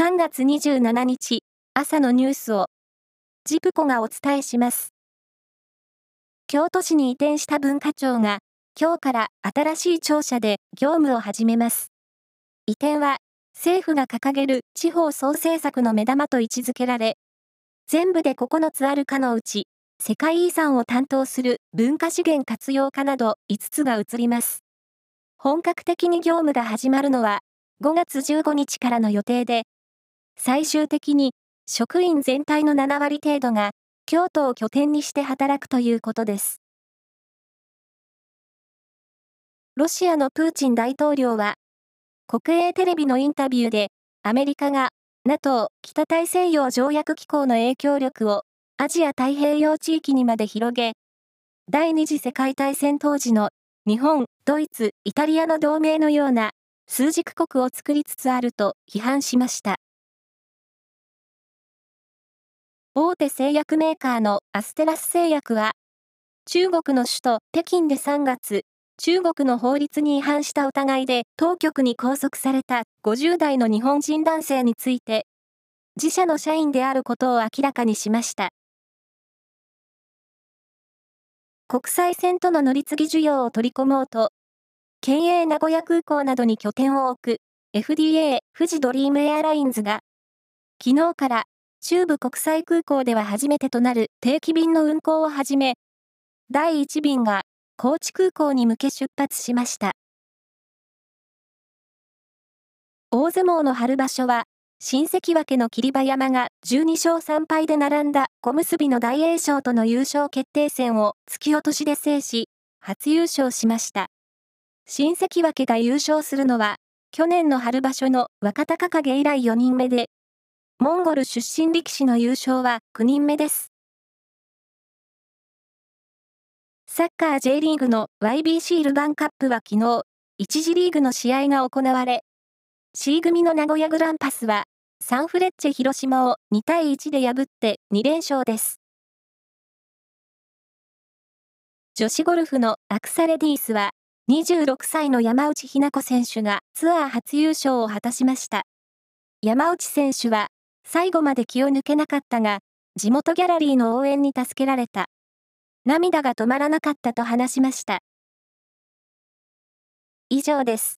3月27日朝のニュースをジプコがお伝えします。京都市に移転した文化庁が今日から新しい庁舎で業務を始めます。移転は政府が掲げる地方創生策の目玉と位置づけられ、全部で9つある課のうち、世界遺産を担当する文化資源活用課など5つが移ります。本格的に業務が始まるのは5月15日からの予定で、最終的に職員全体の7割程度が京都を拠点にして働くということです。ロシアのプーチン大統領は、国営テレビのインタビューで、アメリカが NATO 北大西洋条約機構の影響力をアジア太平洋地域にまで広げ、第二次世界大戦当時の日本、ドイツ、イタリアの同盟のような数軸国を作りつつあると批判しました。大手製薬メーカーのアステラス製薬は、中国の首都北京で3月、中国の法律に違反した疑いで当局に拘束された50代の日本人男性について、自社の社員であることを明らかにしました。国際線との乗り継ぎ需要を取り込もうと、県営名古屋空港などに拠点を置く FDA 富士ドリームエアラインズが、昨日から中部国際空港では初めてとなる定期便の運航を始め、第1便が高知空港に向け出発しました。大相撲の春場所は、新関脇の霧馬山が12勝3敗で並んだ小結の大栄翔との優勝決定戦を突き落としで制し、初優勝しました。新関脇が優勝するのは、去年の春場所の若隆景以来4人目で、モンゴル出身力士の優勝は9人目です。サッカー J リーグの YBC ルヴァンカップは昨日、1次リーグの試合が行われ、C 組の名古屋グランパスは、サンフレッチェ広島を2対1で破って2連勝です。女子ゴルフのアクサレディースは、26歳の山内日菜子選手がツアー初優勝を果たしました。山内選手は最後まで気を抜けなかったが、地元ギャラリーの応援に助けられた。涙が止まらなかったと話しました。以上です。